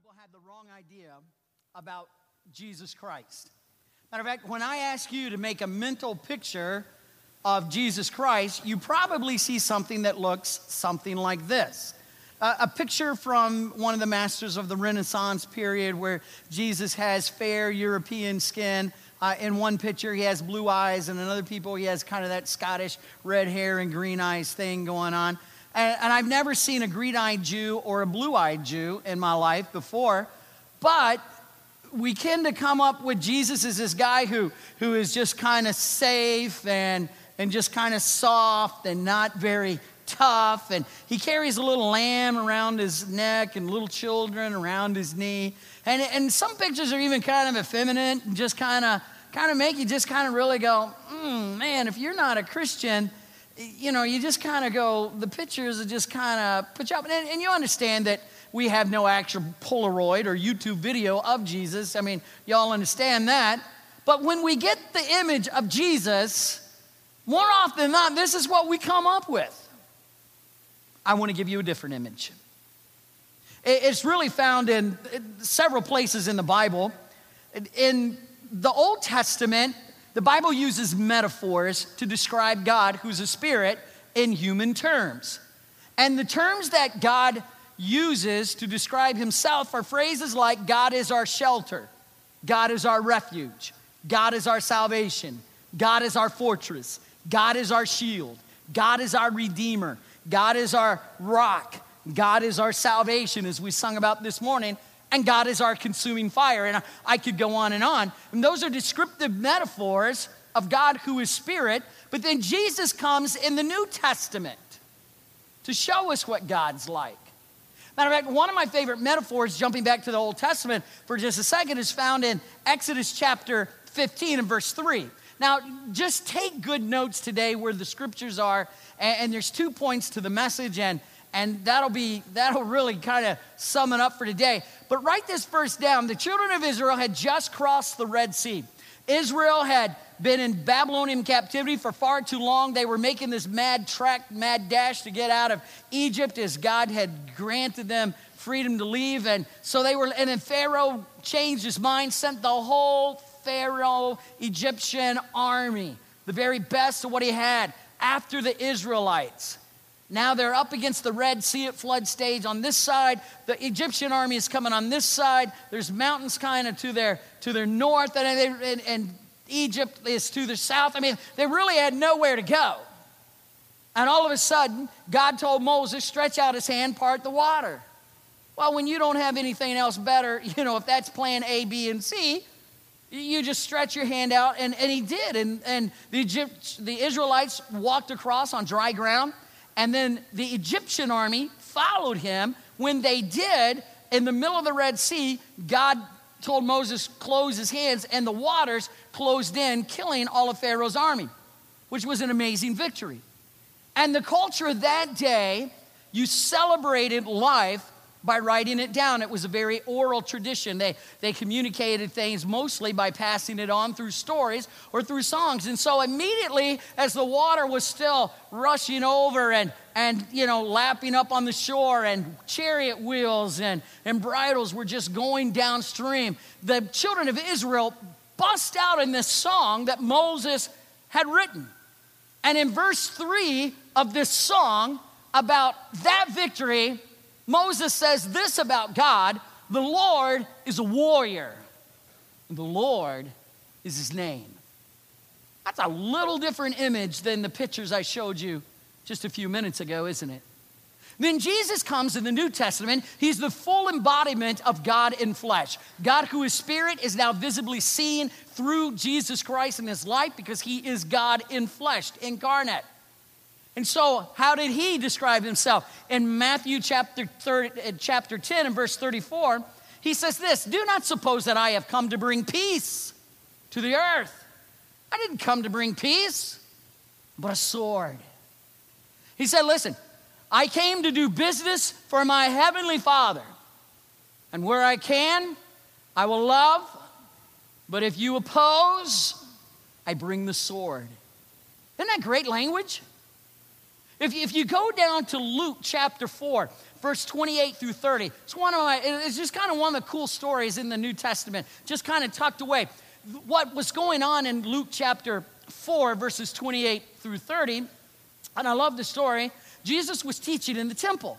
people have the wrong idea about Jesus Christ. Matter of fact, when I ask you to make a mental picture of Jesus Christ, you probably see something that looks something like this. Uh, a picture from one of the masters of the Renaissance period where Jesus has fair European skin. Uh, in one picture, he has blue eyes, and in other people, he has kind of that Scottish red hair and green eyes thing going on. And, and I've never seen a green eyed Jew or a blue eyed Jew in my life before, but we tend to come up with Jesus as this guy who, who is just kind of safe and, and just kind of soft and not very tough. And he carries a little lamb around his neck and little children around his knee. And, and some pictures are even kind of effeminate and just kind of kind of make you just kind of really go, mm, man, if you're not a Christian, you know, you just kind of go, the pictures are just kind of put you up. And, and, you understand that we have no actual Polaroid or YouTube video of Jesus. I mean, y'all understand that. But when we get the image of Jesus, more often than not, this is what we come up with. I want to give you a different image. It's really found in several places in the Bible. In the Old Testament, the Bible uses metaphors to describe God, who's a spirit, in human terms. And the terms that God uses to describe himself are phrases like God is our shelter, God is our refuge, God is our salvation, God is our fortress, God is our shield, God is our redeemer, God is our rock, God is our salvation, as we sung about this morning and God is our consuming fire. And I, could go on and on. And those are descriptive metaphors of God who is spirit. But then Jesus comes in the New Testament to show us what God's like. Matter of fact, one of my favorite metaphors, jumping back to the Old Testament for just a second, is found in Exodus chapter 15 and verse 3. Now, just take good notes today where the scriptures are, and, there's two points to the message, and and that'll be that'll really kind of sum it up for today. But write this verse down. The children of israel had just crossed the red sea. Israel had been in babylonian captivity for far too long. They were making this mad track mad dash to get out of egypt as god had granted them freedom to leave. And so they were and then pharaoh changed his mind sent the whole pharaoh egyptian army the very best of what he had after the israelites now they're up against the Red Sea at flood stage. On this side, the Egyptian army is coming on this side. There's mountains kind of to their, to their north, and, and, and Egypt is to the south. I mean, they really had nowhere to go. And all of a sudden, God told Moses, stretch out his hand, part the water. Well, when you don't have anything else better, you know, if that's plan A, B, and C, you just stretch your hand out, and, and he did. And, and the, Egypt, the Israelites walked across on dry ground. And then the Egyptian army followed him. When they did, in the middle of the Red Sea, God told Moses, close his hands, and the waters closed in, killing all of Pharaoh's army, which was an amazing victory. And the culture that day, you celebrated life by writing it down. It was a very oral tradition. They, they communicated things mostly by passing it on through stories or through songs. And so immediately, as the water was still rushing over and, and you know, lapping up on the shore, and chariot wheels and, and bridles were just going downstream, the children of Israel bust out in this song that Moses had written. And in verse three of this song, about that victory, Moses says this about God the Lord is a warrior, and the Lord is his name. That's a little different image than the pictures I showed you just a few minutes ago, isn't it? Then Jesus comes in the New Testament. He's the full embodiment of God in flesh. God, who is spirit, is now visibly seen through Jesus Christ in his life because he is God in flesh, incarnate. And so, how did he describe himself? In Matthew chapter, 30, uh, chapter 10 and verse 34, he says this Do not suppose that I have come to bring peace to the earth. I didn't come to bring peace, but a sword. He said, Listen, I came to do business for my heavenly Father. And where I can, I will love. But if you oppose, I bring the sword. Isn't that great language? If you, if you go down to Luke chapter 4, verse 28 through 30. It's one of my, it's just kind of one of the cool stories in the New Testament, just kind of tucked away. What was going on in Luke chapter 4, verses 28 through 30, and I love the story. Jesus was teaching in the temple.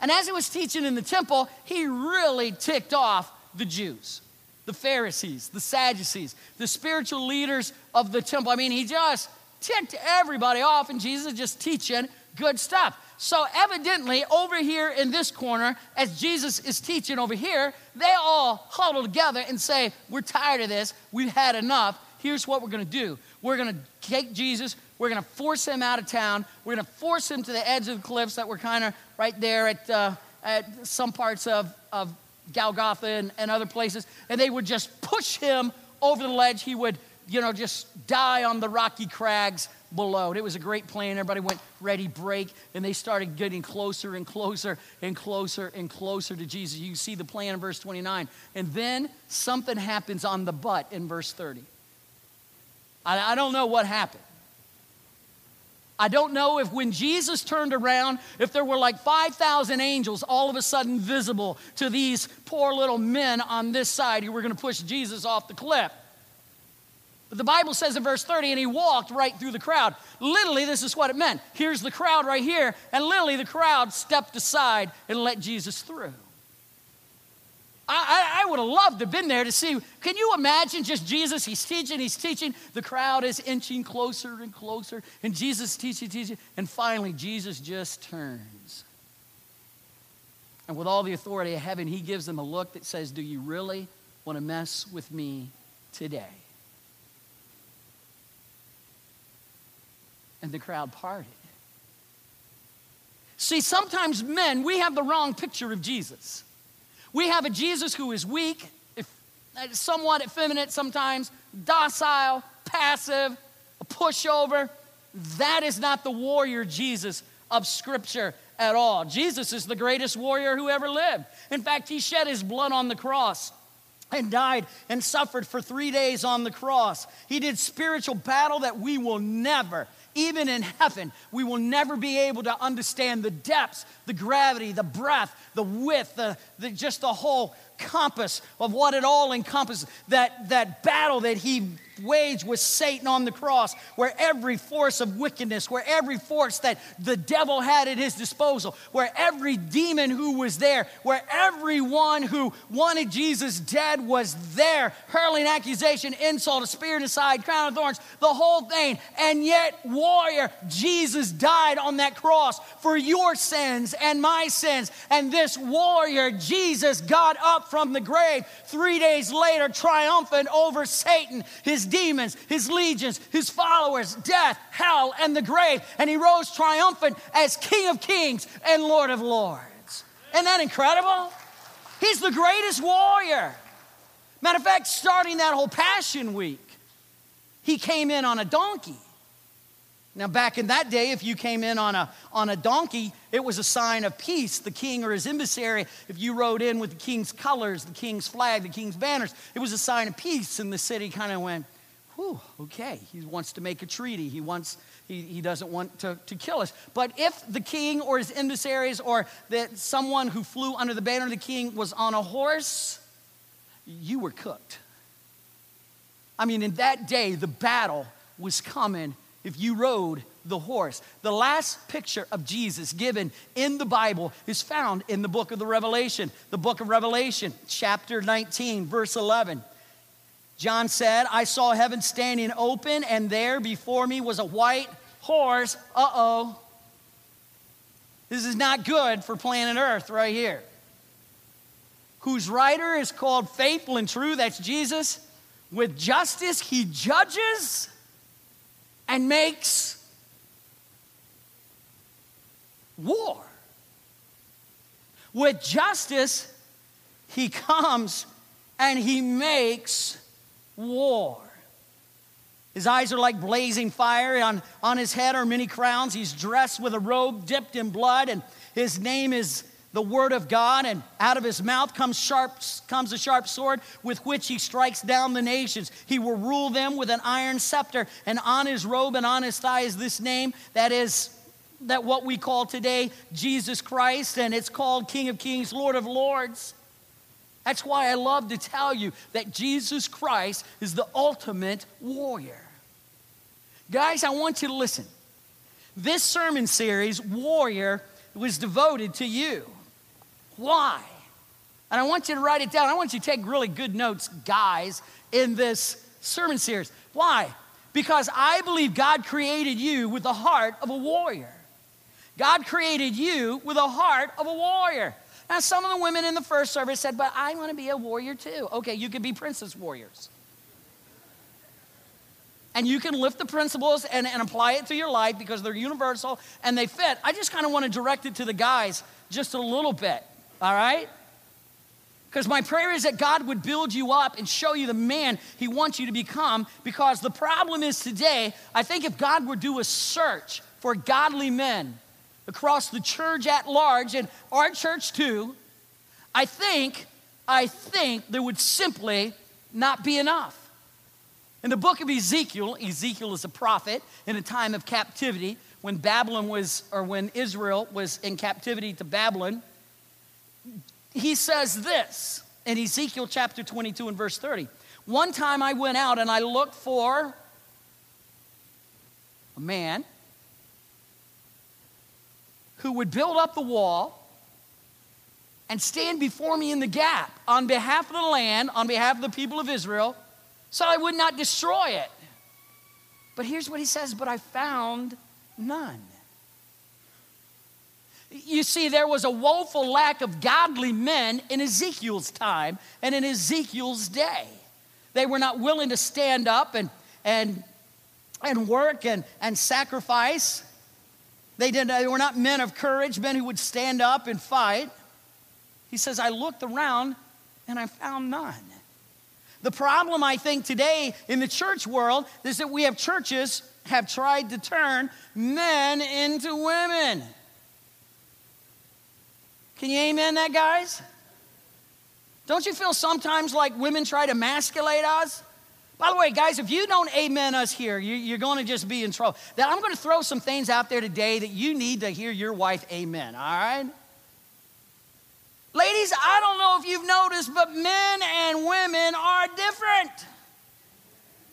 And as he was teaching in the temple, he really ticked off the Jews, the Pharisees, the Sadducees, the spiritual leaders of the temple. I mean, he just ticked everybody off, and Jesus is just teaching good stuff. So, evidently, over here in this corner, as Jesus is teaching over here, they all huddle together and say, We're tired of this. We've had enough. Here's what we're going to do we're going to take Jesus, we're going to force him out of town, we're going to force him to the edge of the cliffs that were kind of right there at, uh, at some parts of, of Golgotha and, and other places. And they would just push him over the ledge. He would, you know, just die on the rocky crags below. It was a great plan. Everybody went ready, break, and they started getting closer and closer and closer and closer to Jesus. You see the plan in verse 29. And then something happens on the but in verse 30. I, I don't know what happened. I don't know if when Jesus turned around, if there were like 5,000 angels all of a sudden visible to these poor little men on this side who were going to push Jesus off the cliff. But the Bible says in verse 30, and he walked right through the crowd. Literally, this is what it meant. Here's the crowd right here, and literally the crowd stepped aside and let Jesus through. I, I, I would have loved to have been there to see. Can you imagine just Jesus? He's teaching, he's teaching. The crowd is inching closer and closer, and Jesus teaching, teaching. And finally, Jesus just turns. And with all the authority of heaven, he gives them a look that says, Do you really want to mess with me today? And the crowd parted. See, sometimes men, we have the wrong picture of Jesus. We have a Jesus who is weak, if, uh, somewhat effeminate sometimes, docile, passive, a pushover. That is not the warrior Jesus of Scripture at all. Jesus is the greatest warrior who ever lived. In fact, he shed his blood on the cross and died and suffered for three days on the cross. He did spiritual battle that we will never, even in heaven, we will never be able to understand the depths, the gravity, the breadth, the width, the, the, just the whole compass of what it all encompasses. That, that battle that he waged with Satan on the cross, where every force of wickedness, where every force that the devil had at his disposal, where every demon who was there, where everyone who wanted Jesus dead was there, hurling accusation, insult, a spear the side, crown of thorns, the whole thing. And yet, warrior, Jesus died on that cross for your sins and my sins. And this warrior, Jesus, got up from the grave three days later, triumphant over Satan, his demons, his legions, his followers, death, hell, and the grave. And he rose triumphant as King of kings and Lord of lords. Isn't that incredible? He's the greatest warrior. Matter of fact, starting that whole Passion Week, he came in on a donkey. Now, back in that day, if you came in on a, on a donkey, it was a sign of peace. The king or his emissary, if you rode in with the king's colors, the king's flag, the king's banners, it was a sign of peace. And the city kind of went, whew, okay, he wants to make a treaty. He wants, he, he doesn't want to, to kill us. But if the king or his emissaries or that someone who flew under the banner of the king was on a horse, you were cooked. I mean, in that day, the battle was coming if you rode the horse. The last picture of Jesus given in the Bible is found in the book of the Revelation, the book of Revelation, chapter 19, verse 11. John said, I saw heaven standing open, and there before me was a white horse. Uh oh. This is not good for planet Earth right here. Whose rider is called faithful and true, that's Jesus. With justice, he judges and makes war. With justice, he comes and he makes war. His eyes are like blazing fire. On, on his head are many crowns. He's dressed with a robe dipped in blood, and his name is the word of God, and out of his mouth comes sharp comes a sharp sword with which he strikes down the nations. He will rule them with an iron scepter, and on his robe and on his thigh is this name that is that what we call today Jesus Christ, and it's called King of Kings, Lord of Lords. That's why I love to tell you that Jesus Christ is the ultimate warrior. Guys, I want you to listen. This sermon series, Warrior, was devoted to you. Why? And I want you to write it down. I want you to take really good notes, guys, in this sermon series. Why? Because I believe God created you with the heart of a warrior. God created you with a heart of a warrior. Now, some of the women in the first service said, But I want to be a warrior too. Okay, you can be princess warriors. And you can lift the principles and, and apply it to your life because they're universal and they fit. I just kind of want to direct it to the guys just a little bit, all right? Because my prayer is that God would build you up and show you the man He wants you to become. Because the problem is today, I think if God to do a search for godly men across the church at large and our church too, I think, I think there would simply not be enough. In the book of Ezekiel, Ezekiel is a prophet in a time of captivity when Babylon was, or when Israel was in captivity to Babylon he says this in Ezekiel chapter 22 and verse 30. One time I went out and I looked for a man who would build up the wall and stand before me in the gap on behalf of the land, on behalf of the people of Israel, so I would not destroy it. But here's what he says, but I found none. You see, there was a woeful lack of godly men in Ezekiel's time and in Ezekiel's day. They were not willing to stand up and, and, and work and, and sacrifice. They, didn't, they were not men of courage, men who would stand up and fight. He says, I looked around and I found none. The problem, I think, today in the church world is that we have churches have tried to turn men into women. Can you amen that, guys? Don't you feel sometimes like women try to emasculate us? By the way, guys, if you don't amen us here, you're going to just be in trouble. Now, I'm going to throw some things out there today that you need to hear your wife amen, all right? Ladies, I don't know if you've noticed, but men and women are different.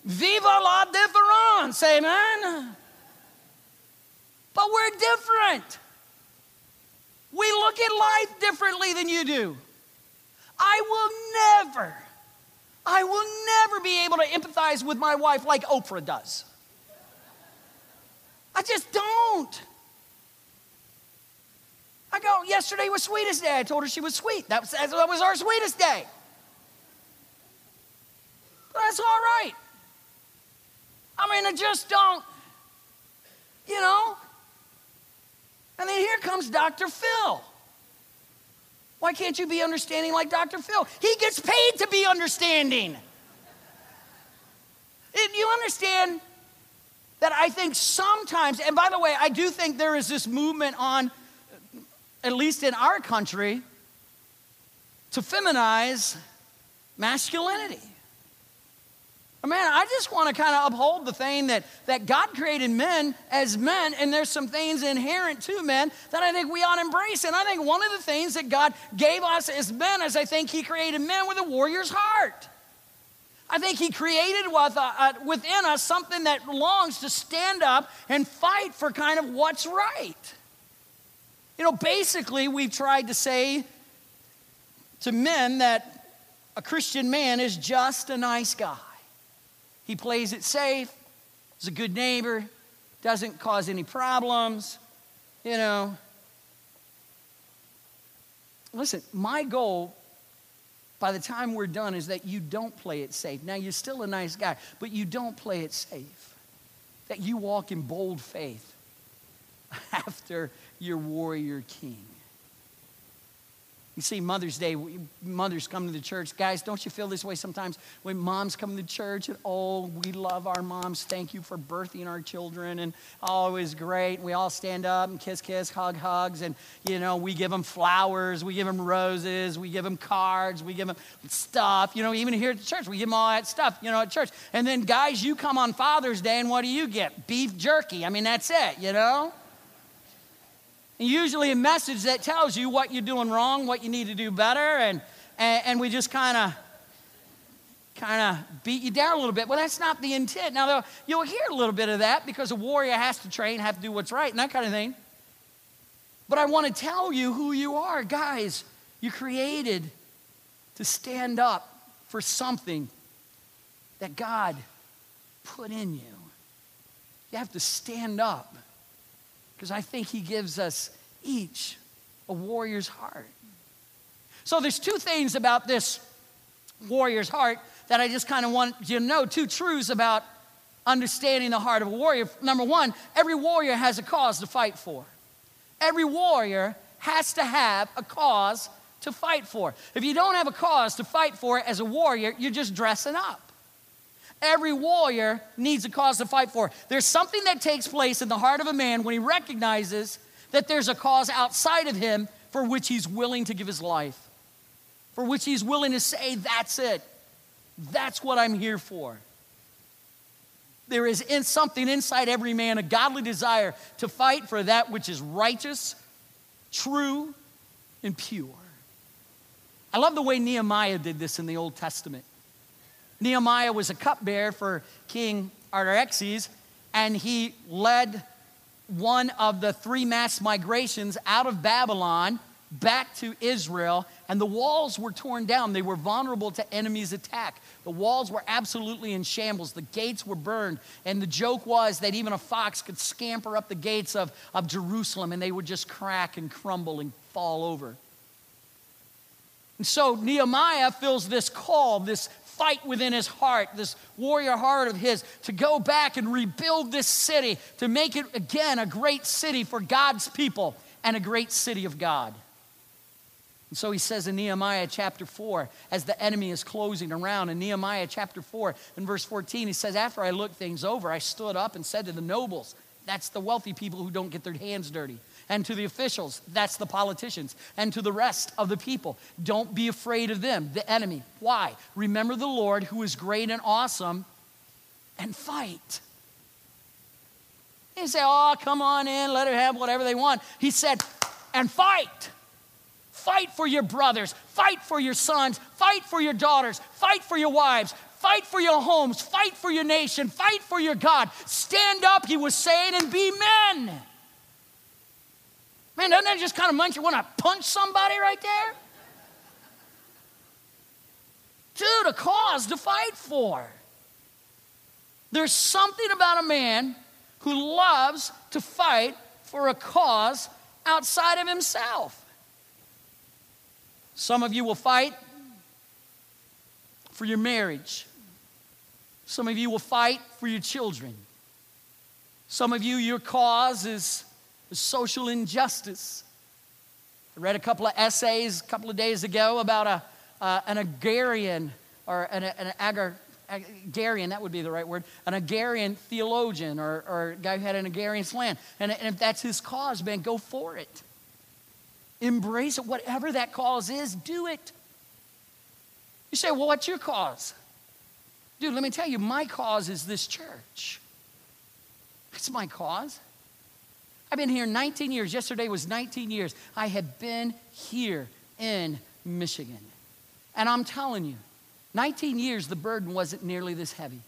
Viva la difference, amen? But we're different. We look at life differently than you do. I will never, I will never be able to empathize with my wife like Oprah does. I just don't. I go, yesterday was sweetest day. I told her she was sweet. That was, that was our sweetest day. But That's all right. I mean, I just don't, you know, and then here comes Dr. Phil. Why can't you be understanding like Dr. Phil? He gets paid to be understanding. If you understand that I think sometimes, and by the way, I do think there is this movement on, at least in our country, to feminize masculinity. Man, I just want to kind of uphold the thing that, that God created men as men, and there's some things inherent to men that I think we ought to embrace. And I think one of the things that God gave us as men is I think He created men with a warrior's heart. I think He created with, uh, uh, within us something that longs to stand up and fight for kind of what's right. You know, basically, we've tried to say to men that a Christian man is just a nice guy. He plays it safe, is a good neighbor, doesn't cause any problems, you know. Listen, my goal by the time we're done is that you don't play it safe. Now, you're still a nice guy, but you don't play it safe. That you walk in bold faith after your warrior king. You see, Mother's Day, mothers come to the church. Guys, don't you feel this way sometimes when moms come to church and, oh, we love our moms. Thank you for birthing our children. And, oh, it was great. We all stand up and kiss, kiss, hug, hugs. And, you know, we give them flowers. We give them roses. We give them cards. We give them stuff. You know, even here at the church, we give them all that stuff, you know, at church. And then, guys, you come on Father's Day and what do you get? Beef jerky. I mean, that's it, you know? And usually a message that tells you what you're doing wrong, what you need to do better, and, and, and we just kind of kind of beat you down a little bit. Well, that's not the intent. Now, you'll hear a little bit of that because a warrior has to train, have to do what's right, and that kind of thing. But I want to tell you who you are. Guys, you created to stand up for something that God put in you. You have to stand up because I think He gives us each a warrior's heart. So there's two things about this warrior's heart that I just kind of want you to know two truths about understanding the heart of a warrior. Number one, every warrior has a cause to fight for. Every warrior has to have a cause to fight for. If you don't have a cause to fight for as a warrior, you're just dressing up. Every warrior needs a cause to fight for. There's something that takes place in the heart of a man when he recognizes that there's a cause outside of him for which he's willing to give his life, for which he's willing to say, That's it. That's what I'm here for. There is in something inside every man, a godly desire to fight for that which is righteous, true, and pure. I love the way Nehemiah did this in the Old Testament. Nehemiah was a cupbearer for King Artaxerxes, and he led one of the three mass migrations out of Babylon back to Israel, and the walls were torn down. They were vulnerable to enemies' attack. The walls were absolutely in shambles. The gates were burned. And the joke was that even a fox could scamper up the gates of, of Jerusalem and they would just crack and crumble and fall over. And so Nehemiah feels this call, this fight within his heart, this warrior heart of his, to go back and rebuild this city, to make it again a great city for God's people and a great city of God. And so he says in Nehemiah chapter 4, as the enemy is closing around, in Nehemiah chapter 4, in verse 14, he says, After I looked things over, I stood up and said to the nobles, that's the wealthy people who don't get their hands dirty and to the officials, that's the politicians, and to the rest of the people. Don't be afraid of them, the enemy. Why? Remember the Lord who is great and awesome and fight. He say, Oh, come on in, let her have whatever they want. He said, And fight. Fight for your brothers, fight for your sons, fight for your daughters, fight for your wives, fight for your homes, fight for your nation, fight for your God. Stand up, he was saying, and be men. Man, doesn't that just kind of make you want to punch somebody right there? Dude, a cause to fight for. There's something about a man who loves to fight for a cause outside of himself. Some of you will fight for your marriage. Some of you will fight for your children. Some of you, your cause is social injustice. I read a couple of essays a couple of days ago about a, uh, an agrarian, or an, an agar, agrarian, that would be the right word, an agrarian theologian or, or a guy who had an agrarian slant. And, and if that's his cause, man, go for it. Embrace it. Whatever that cause is, do it. You say, well, what's your cause? Dude, let me tell you, my cause is this church. That's my cause. I've been here 19 years. Yesterday was 19 years. I have been here in Michigan. And I'm telling you, 19 years, the burden wasn't nearly this heavy.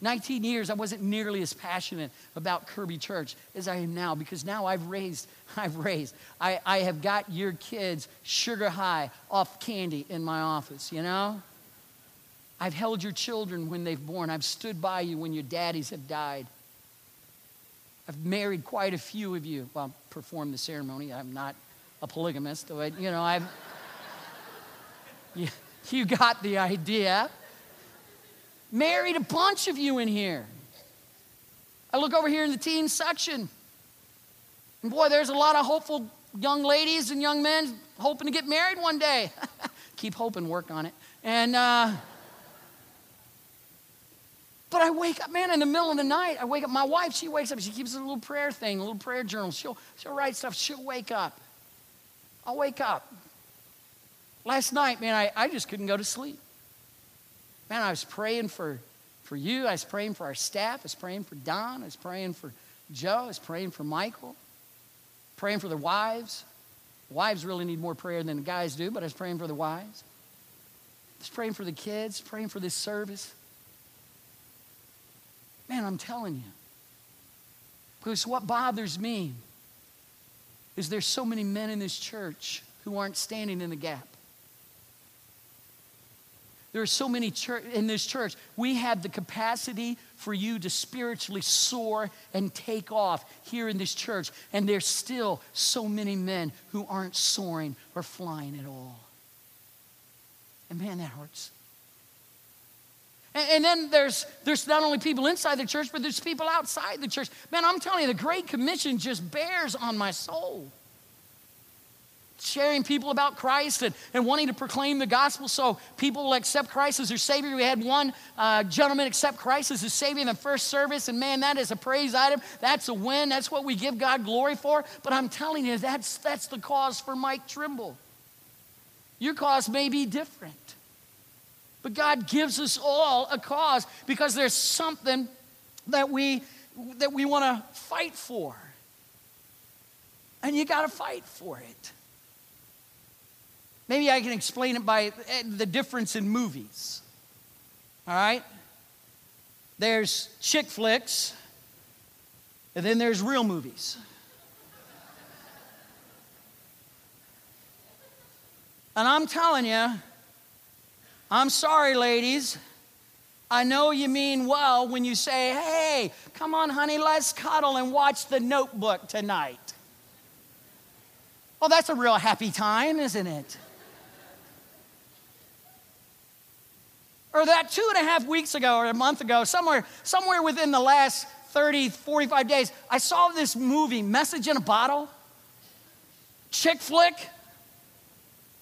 19 years, I wasn't nearly as passionate about Kirby Church as I am now because now I've raised, I've raised, I, I have got your kids sugar high off candy in my office, you know? I've held your children when they've born. I've stood by you when your daddies have died. I've married quite a few of you. Well, performed the ceremony. I'm not a polygamist, but you know, I've. you, you got the idea. Married a bunch of you in here. I look over here in the teen section. And boy, there's a lot of hopeful young ladies and young men hoping to get married one day. Keep hoping, work on it. And uh, but I wake up, man, in the middle of the night. I wake up. My wife, she wakes up. She keeps a little prayer thing, a little prayer journal. She'll, she'll write stuff. She'll wake up. I'll wake up. Last night, man, I, I just couldn't go to sleep. Man, I was praying for, for you. I was praying for our staff. I was praying for Don. I was praying for Joe. I was praying for Michael. praying for their wives. Wives really need more prayer than the guys do, but I was praying for the wives. Just praying for the kids, praying for this service. Man, I'm telling you. Because what bothers me is there's so many men in this church who aren't standing in the gap. There are so many church, in this church. We have the capacity for you to spiritually soar and take off here in this church. And there's still so many men who aren't soaring or flying at all. And man, that hurts. And, and then there's, there's not only people inside the church, but there's people outside the church. Man, I'm telling you, the Great Commission just bears on my soul sharing people about Christ and, and wanting to proclaim the gospel so people will accept Christ as their Savior. We had one uh, gentleman accept Christ as his Savior in the first service, and man, that is a praise item. That's a win. That's what we give God glory for. But I'm telling you, that's, that's the cause for Mike Trimble. Your cause may be different. But God gives us all a cause because there's something that we that we want to fight for. And you got to fight for it. Maybe I can explain it by eh, the difference in movies. All right? There's chick flicks, and then there's real movies. And I'm telling you, I'm sorry, ladies. I know you mean well when you say, hey, come on, honey, let's cuddle and watch the notebook tonight. Well, that's a real happy time, isn't it? or that two and a half weeks ago or a month ago, somewhere, somewhere within the last 30, 45 days, I saw this movie, Message in a Bottle, chick flick.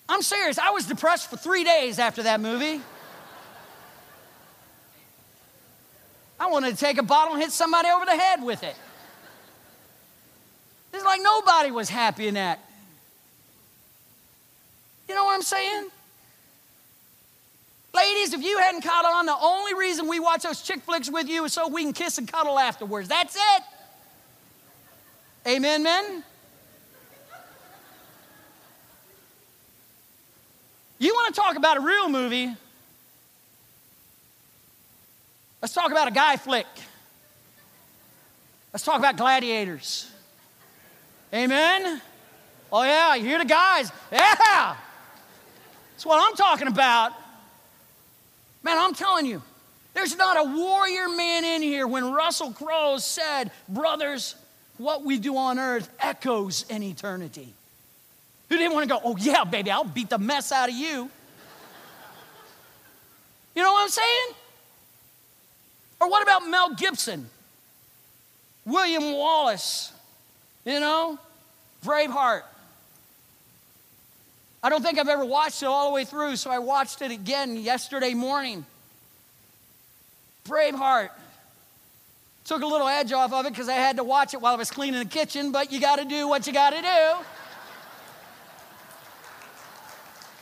I'm serious, I was depressed for three days after that movie. I wanted to take a bottle and hit somebody over the head with it. It's like nobody was happy in that. You know what I'm saying? Ladies, if you hadn't caught on, the only reason we watch those chick flicks with you is so we can kiss and cuddle afterwards. That's it. Amen, men? You want to talk about a real movie? Let's talk about a guy flick. Let's talk about gladiators. Amen? Oh, yeah, you hear the guys. Yeah! That's what I'm talking about. Man, I'm telling you, there's not a warrior man in here when Russell Crowe said, Brothers, what we do on earth echoes in eternity. Who didn't want to go, Oh, yeah, baby, I'll beat the mess out of you. You know what I'm saying? Or what about Mel Gibson? William Wallace, you know, Braveheart. I don't think I've ever watched it all the way through, so I watched it again yesterday morning. Braveheart. Took a little edge off of it because I had to watch it while I was cleaning the kitchen, but you got to do what you got to do.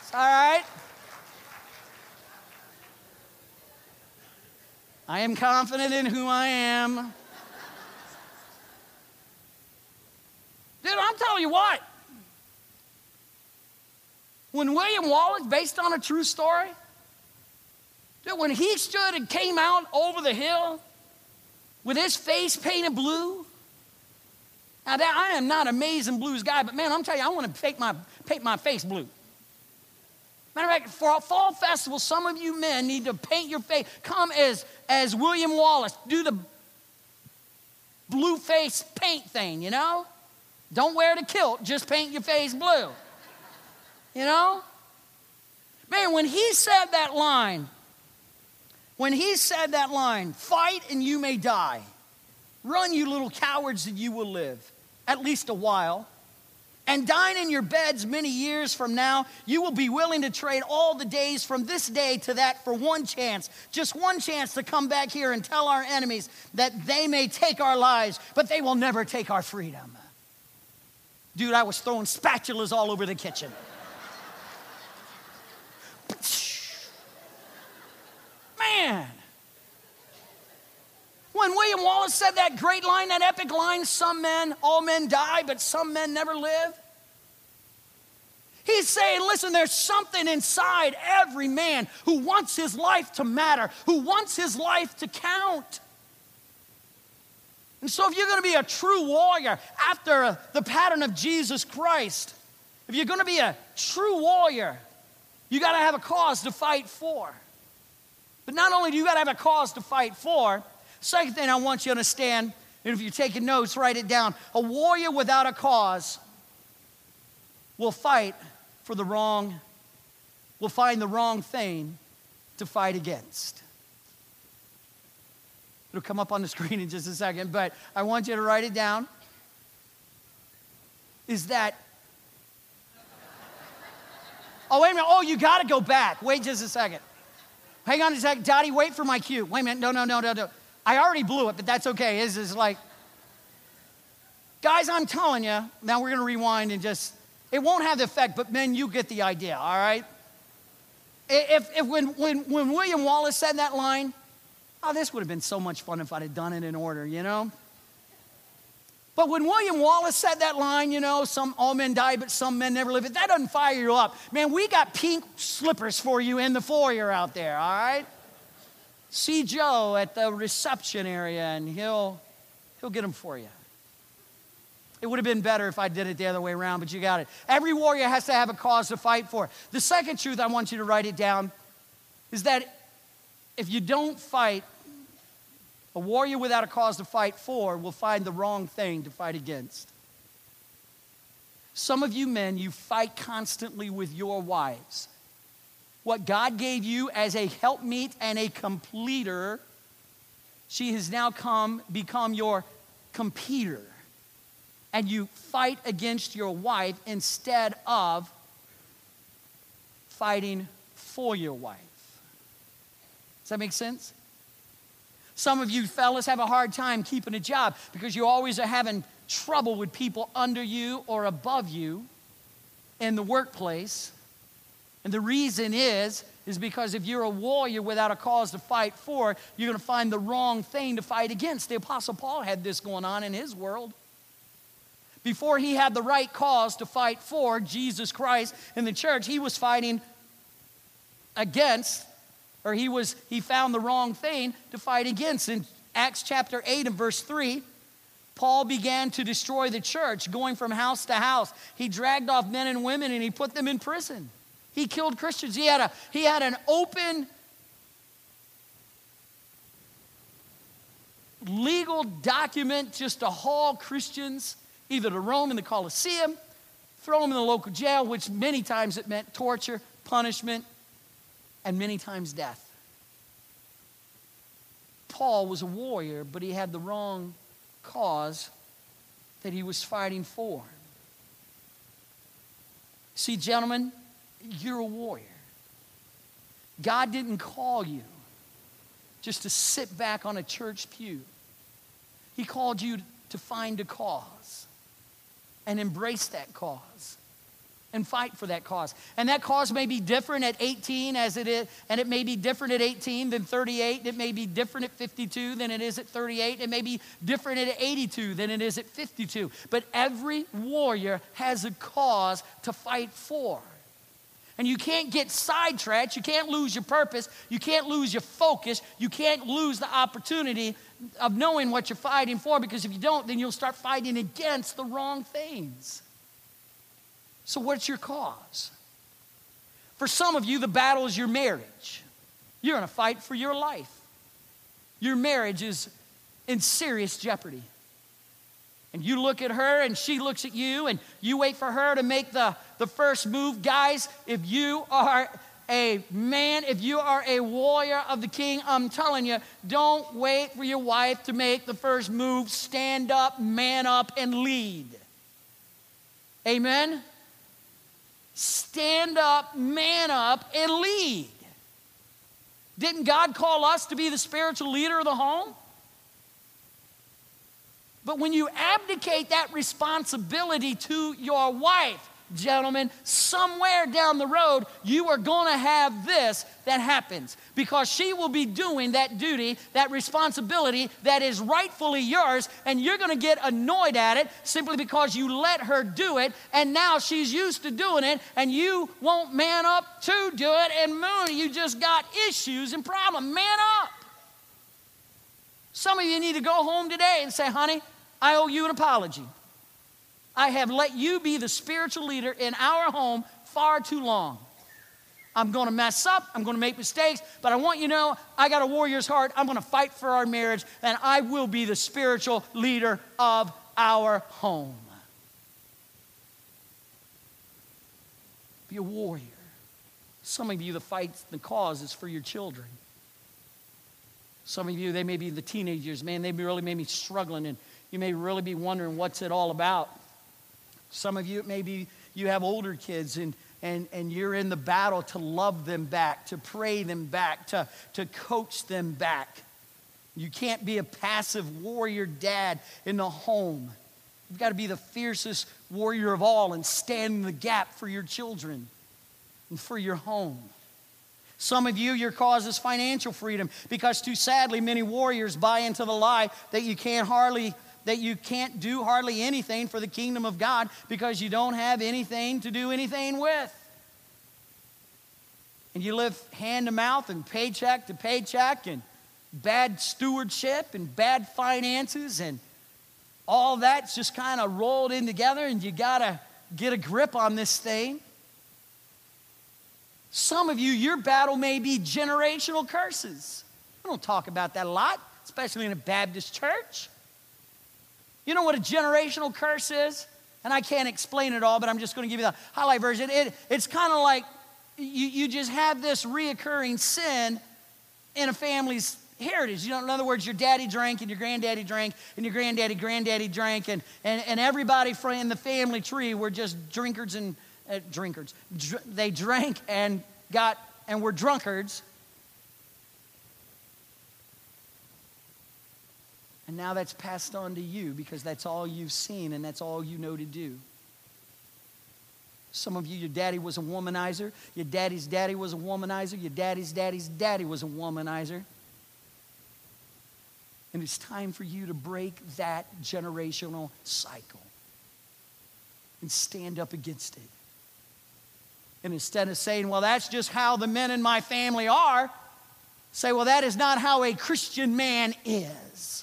It's all right. I am confident in who I am. Dude, I'm telling you what. When William Wallace, based on a true story, dude, when he stood and came out over the hill with his face painted blue, now that, I am not an amazing blues guy, but man, I'm telling you, I want to paint my, paint my face blue. Matter of fact, for a fall festival, some of you men need to paint your face. Come as, as William Wallace, do the blue face paint thing, you know? Don't wear the kilt, just paint your face blue. You know? Man, when he said that line, when he said that line, fight and you may die, run, you little cowards, and you will live, at least a while, and dine in your beds many years from now, you will be willing to trade all the days from this day to that for one chance, just one chance to come back here and tell our enemies that they may take our lives, but they will never take our freedom. Dude, I was throwing spatulas all over the kitchen. Man. When William Wallace said that great line, that epic line some men, all men die, but some men never live? He's saying, listen, there's something inside every man who wants his life to matter, who wants his life to count. And so, if you're going to be a true warrior after the pattern of Jesus Christ, if you're going to be a true warrior, you got to have a cause to fight for. But not only do you got to have a cause to fight for, second thing I want you to understand, and if you're taking notes, write it down. A warrior without a cause will fight for the wrong, will find the wrong thing to fight against. It'll come up on the screen in just a second, but I want you to write it down. Is that. Oh, wait a minute. Oh, you got to go back. Wait just a second. Hang on a second. Daddy, wait for my cue. Wait a minute. No, no, no, no, no. I already blew it, but that's okay. It's just like. Guys, I'm telling you, now we're going to rewind and just. It won't have the effect, but men, you get the idea, all right? If, if when, when, when William Wallace said that line, Oh, this would have been so much fun if I'd have done it in order, you know? But when William Wallace said that line, you know, some all men die, but some men never live, that doesn't fire you up. Man, we got pink slippers for you in the foyer out there, all right? See Joe at the reception area and he'll he'll get them for you. It would have been better if I did it the other way around, but you got it. Every warrior has to have a cause to fight for. The second truth I want you to write it down is that if you don't fight, a warrior without a cause to fight for will find the wrong thing to fight against. Some of you men, you fight constantly with your wives. What God gave you as a helpmeet and a completer, she has now come become your competitor. And you fight against your wife instead of fighting for your wife Does that make sense? Some of you fellas have a hard time keeping a job because you always are having trouble with people under you or above you in the workplace. And the reason is, is because if you're a warrior without a cause to fight for, you're going to find the wrong thing to fight against. The Apostle Paul had this going on in his world. Before he had the right cause to fight for Jesus Christ in the church, he was fighting against or he was he found the wrong thing to fight against in acts chapter 8 and verse 3 paul began to destroy the church going from house to house he dragged off men and women and he put them in prison he killed christians he had a he had an open legal document just to haul christians either to rome in the colosseum throw them in the local jail which many times it meant torture punishment and many times death. Paul was a warrior, but he had the wrong cause that he was fighting for. See, gentlemen, you're a warrior. God didn't call you just to sit back on a church pew. He called you to find a cause and embrace that cause and fight for that cause. And that cause may be different at 18 as it is, and it may be different at 18 than 38. It may be different at 52 than it is at 38. It may be different at 82 than it is at 52. But every warrior has a cause to fight for. And you can't get sidetracked. You can't lose your purpose. You can't lose your focus. You can't lose the opportunity of knowing what you're fighting for because if you don't, then you'll start fighting against the wrong things. So, what's your cause? For some of you, the battle is your marriage. You're in a fight for your life. Your marriage is in serious jeopardy. And you look at her and she looks at you, and you wait for her to make the, the first move. Guys, if you are a man, if you are a warrior of the king, I'm telling you, don't wait for your wife to make the first move. Stand up, man up, and lead. Amen? stand up, man up, and lead. Didn't God call us to be the spiritual leader of the home? But when you abdicate that responsibility to your wife, gentlemen, somewhere down the road, you are going to have this that happens because she will be doing that duty, that responsibility that is rightfully yours, and you're going to get annoyed at it simply because you let her do it, and now she's used to doing it, and you won't man up to do it, and moon, you just got issues and problems. Man up. Some of you need to go home today and say, honey, I owe you an apology. I have let you be the spiritual leader in our home far too long. I'm going to mess up. I'm going to make mistakes. But I want you to know I got a warrior's heart. I'm going to fight for our marriage, and I will be the spiritual leader of our home. Be a warrior. Some of you, the fight, the cause is for your children. Some of you, they may be the teenagers. Man, they really may be struggling, and you may really be wondering what's it all about. Some of you, it may be you have older kids and, and, and you're in the battle to love them back, to pray them back, to, to coach them back. You can't be a passive warrior dad in the home. You've got to be the fiercest warrior of all and stand in the gap for your children and for your home. Some of you, your cause is financial freedom because, too sadly, many warriors buy into the lie that you can't hardly that you can't do hardly anything for the kingdom of God because you don't have anything to do anything with. And you live hand to mouth and paycheck to paycheck and bad stewardship and bad finances and all that's just kind of rolled in together and you got to get a grip on this thing. Some of you, your battle may be generational curses. We don't talk about that a lot, especially in a Baptist church. You know what a generational curse is? And I can't explain it all, but I'm just going to give you the highlight version. It, it's kind of like you, you just have this reoccurring sin in a family's heritage. You know, in other words, your daddy drank and your granddaddy drank and your granddaddy, granddaddy drank, and, and, and everybody in the family tree were just drinkers and uh, drinkers. Dr- they drank and got and were drunkards And now that's passed on to you because that's all you've seen and that's all you know to do. Some of you, your daddy was a womanizer. Your daddy's daddy was a womanizer. Your daddy's daddy's daddy was a womanizer. And it's time for you to break that generational cycle and stand up against it. And instead of saying, well, that's just how the men in my family are, say, well, that is not how a Christian man is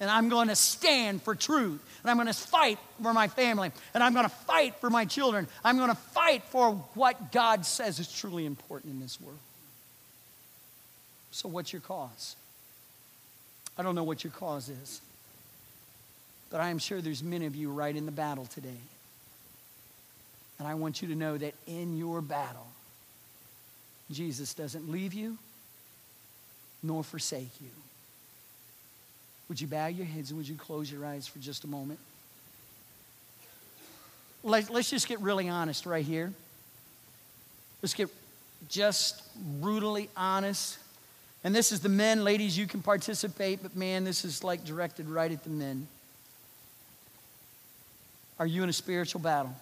and I'm going to stand for truth. And I'm going to fight for my family. And I'm going to fight for my children. I'm going to fight for what God says is truly important in this world. So, what's your cause? I don't know what your cause is. But I am sure there's many of you right in the battle today. And I want you to know that in your battle, Jesus doesn't leave you nor forsake you. Would you bow your heads and would you close your eyes for just a moment? Let, us just get really honest right here. Let's get just brutally honest. And this is the men, ladies, you can participate, but man, this is like directed right at the men. Are you in a spiritual battle?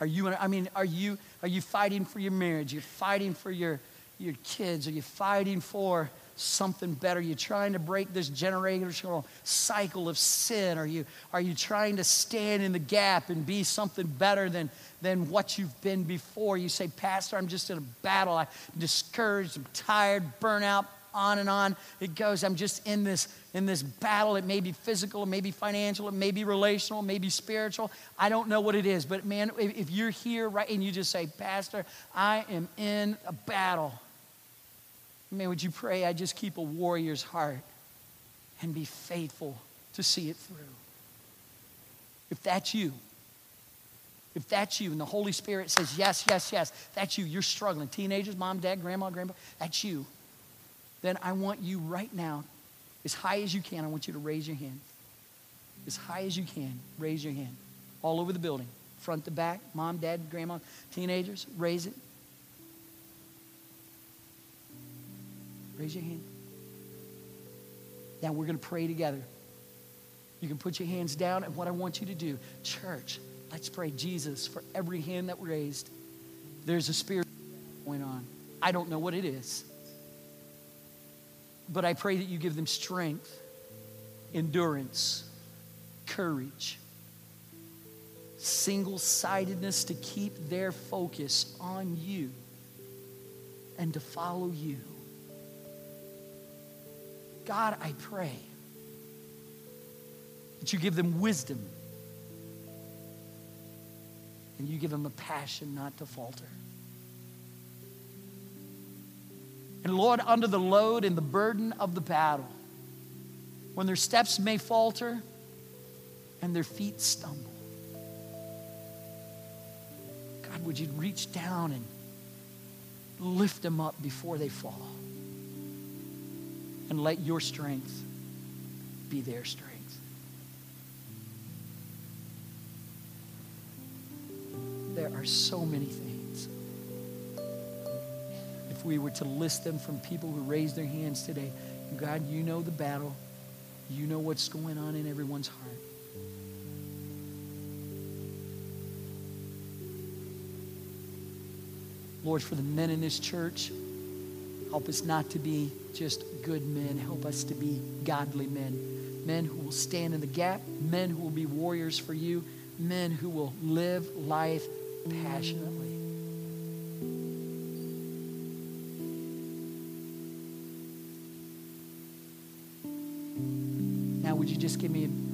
Are you, I mean, are you, are you fighting for your marriage? You're fighting for your, your kids? Are you fighting for something better? Are you trying to break this generational cycle of sin? Are you, are you trying to stand in the gap and be something better than, than what you've been before? You say, Pastor, I'm just in a battle. I'm discouraged, I'm tired, burnout, on and on it goes. I'm just in this in this battle. It may be physical, it may be financial, it may be relational, it may be spiritual. I don't know what it is, but man, if, if you're here right and you just say, Pastor, I am in a battle. Man, would you pray I just keep a warrior's heart and be faithful to see it through? If that's you, if that's you and the Holy Spirit says, yes, yes, yes, that's you, you're struggling. Teenagers, mom, dad, grandma, grandpa, that's you. Then I want you right now, as high as you can, I want you to raise your hand. As high as you can, raise your hand. All over the building, front to back, mom, dad, grandma, teenagers, raise it. Raise your hand. Now we're going to pray together. You can put your hands down, and what I want you to do, church, let's pray Jesus for every hand that raised. There's a spirit going on. I don't know what it is. But I pray that you give them strength, endurance, courage, single sidedness to keep their focus on you and to follow you. God, I pray that you give them wisdom and you give them a passion not to falter. And Lord, under the load and the burden of the battle, when their steps may falter and their feet stumble, God, would you reach down and lift them up before they fall? And let your strength be their strength. There are so many things. If we were to list them from people who raised their hands today, God, you know the battle. You know what's going on in everyone's heart. Lord, for the men in this church, help us not to be just good men. Help us to be godly men. Men who will stand in the gap, men who will be warriors for you, men who will live life passionately.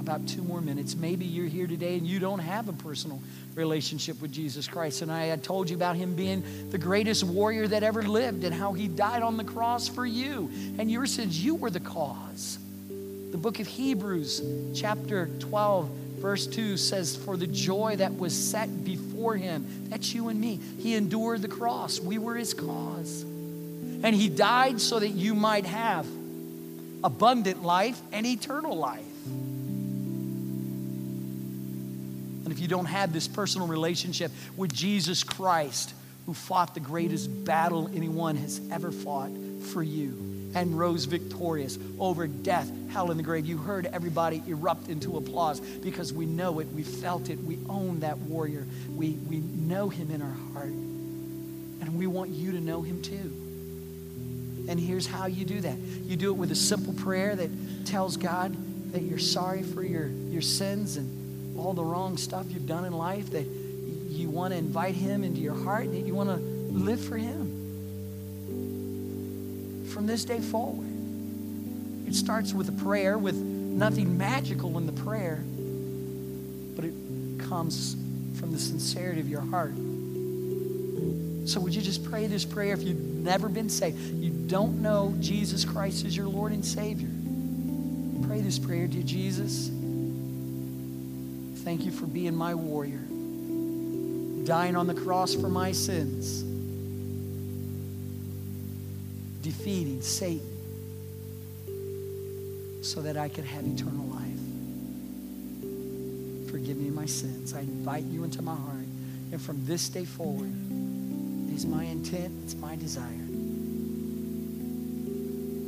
About two more minutes? Maybe you're here today and you don't have a personal relationship with Jesus Christ. And I had told you about him being the greatest warrior that ever lived and how he died on the cross for you. And yours says you were the cause. The book of Hebrews, chapter 12, verse 2 says, For the joy that was set before him, that's you and me, he endured the cross. We were his cause. And he died so that you might have abundant life and eternal life. And if you don't have this personal relationship with Jesus Christ, who fought the greatest battle anyone has ever fought for you and rose victorious over death, hell, and the grave, you heard everybody erupt into applause because we know it, we felt it, we own that warrior, we, we know him in our heart, and we want you to know him too. And here's how you do that you do it with a simple prayer that tells God that you're sorry for your, your sins and all the wrong stuff you've done in life, that you want to invite Him into your heart, that you want to live for Him from this day forward. It starts with a prayer, with nothing magical in the prayer, but it comes from the sincerity of your heart. So, would you just pray this prayer if you've never been saved? You don't know Jesus Christ as your Lord and Savior. Pray this prayer, dear Jesus. Thank you for being my warrior, dying on the cross for my sins, defeating Satan so that I could have eternal life. Forgive me my sins. I invite you into my heart. And from this day forward, it is my intent, it's my desire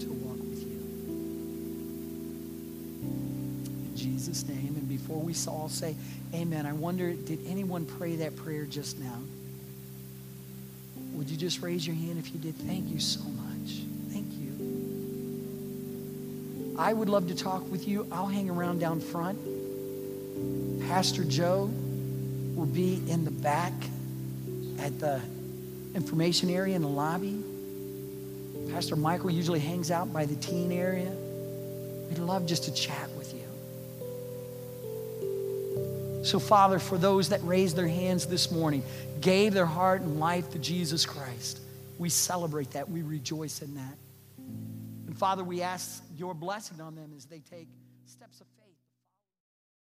to walk with you. In Jesus' name. Before we all say amen, I wonder, did anyone pray that prayer just now? Would you just raise your hand if you did? Thank you so much. Thank you. I would love to talk with you. I'll hang around down front. Pastor Joe will be in the back at the information area in the lobby. Pastor Michael usually hangs out by the teen area. We'd love just to chat with you. So, Father, for those that raised their hands this morning, gave their heart and life to Jesus Christ, we celebrate that. We rejoice in that. And, Father, we ask your blessing on them as they take steps of faith.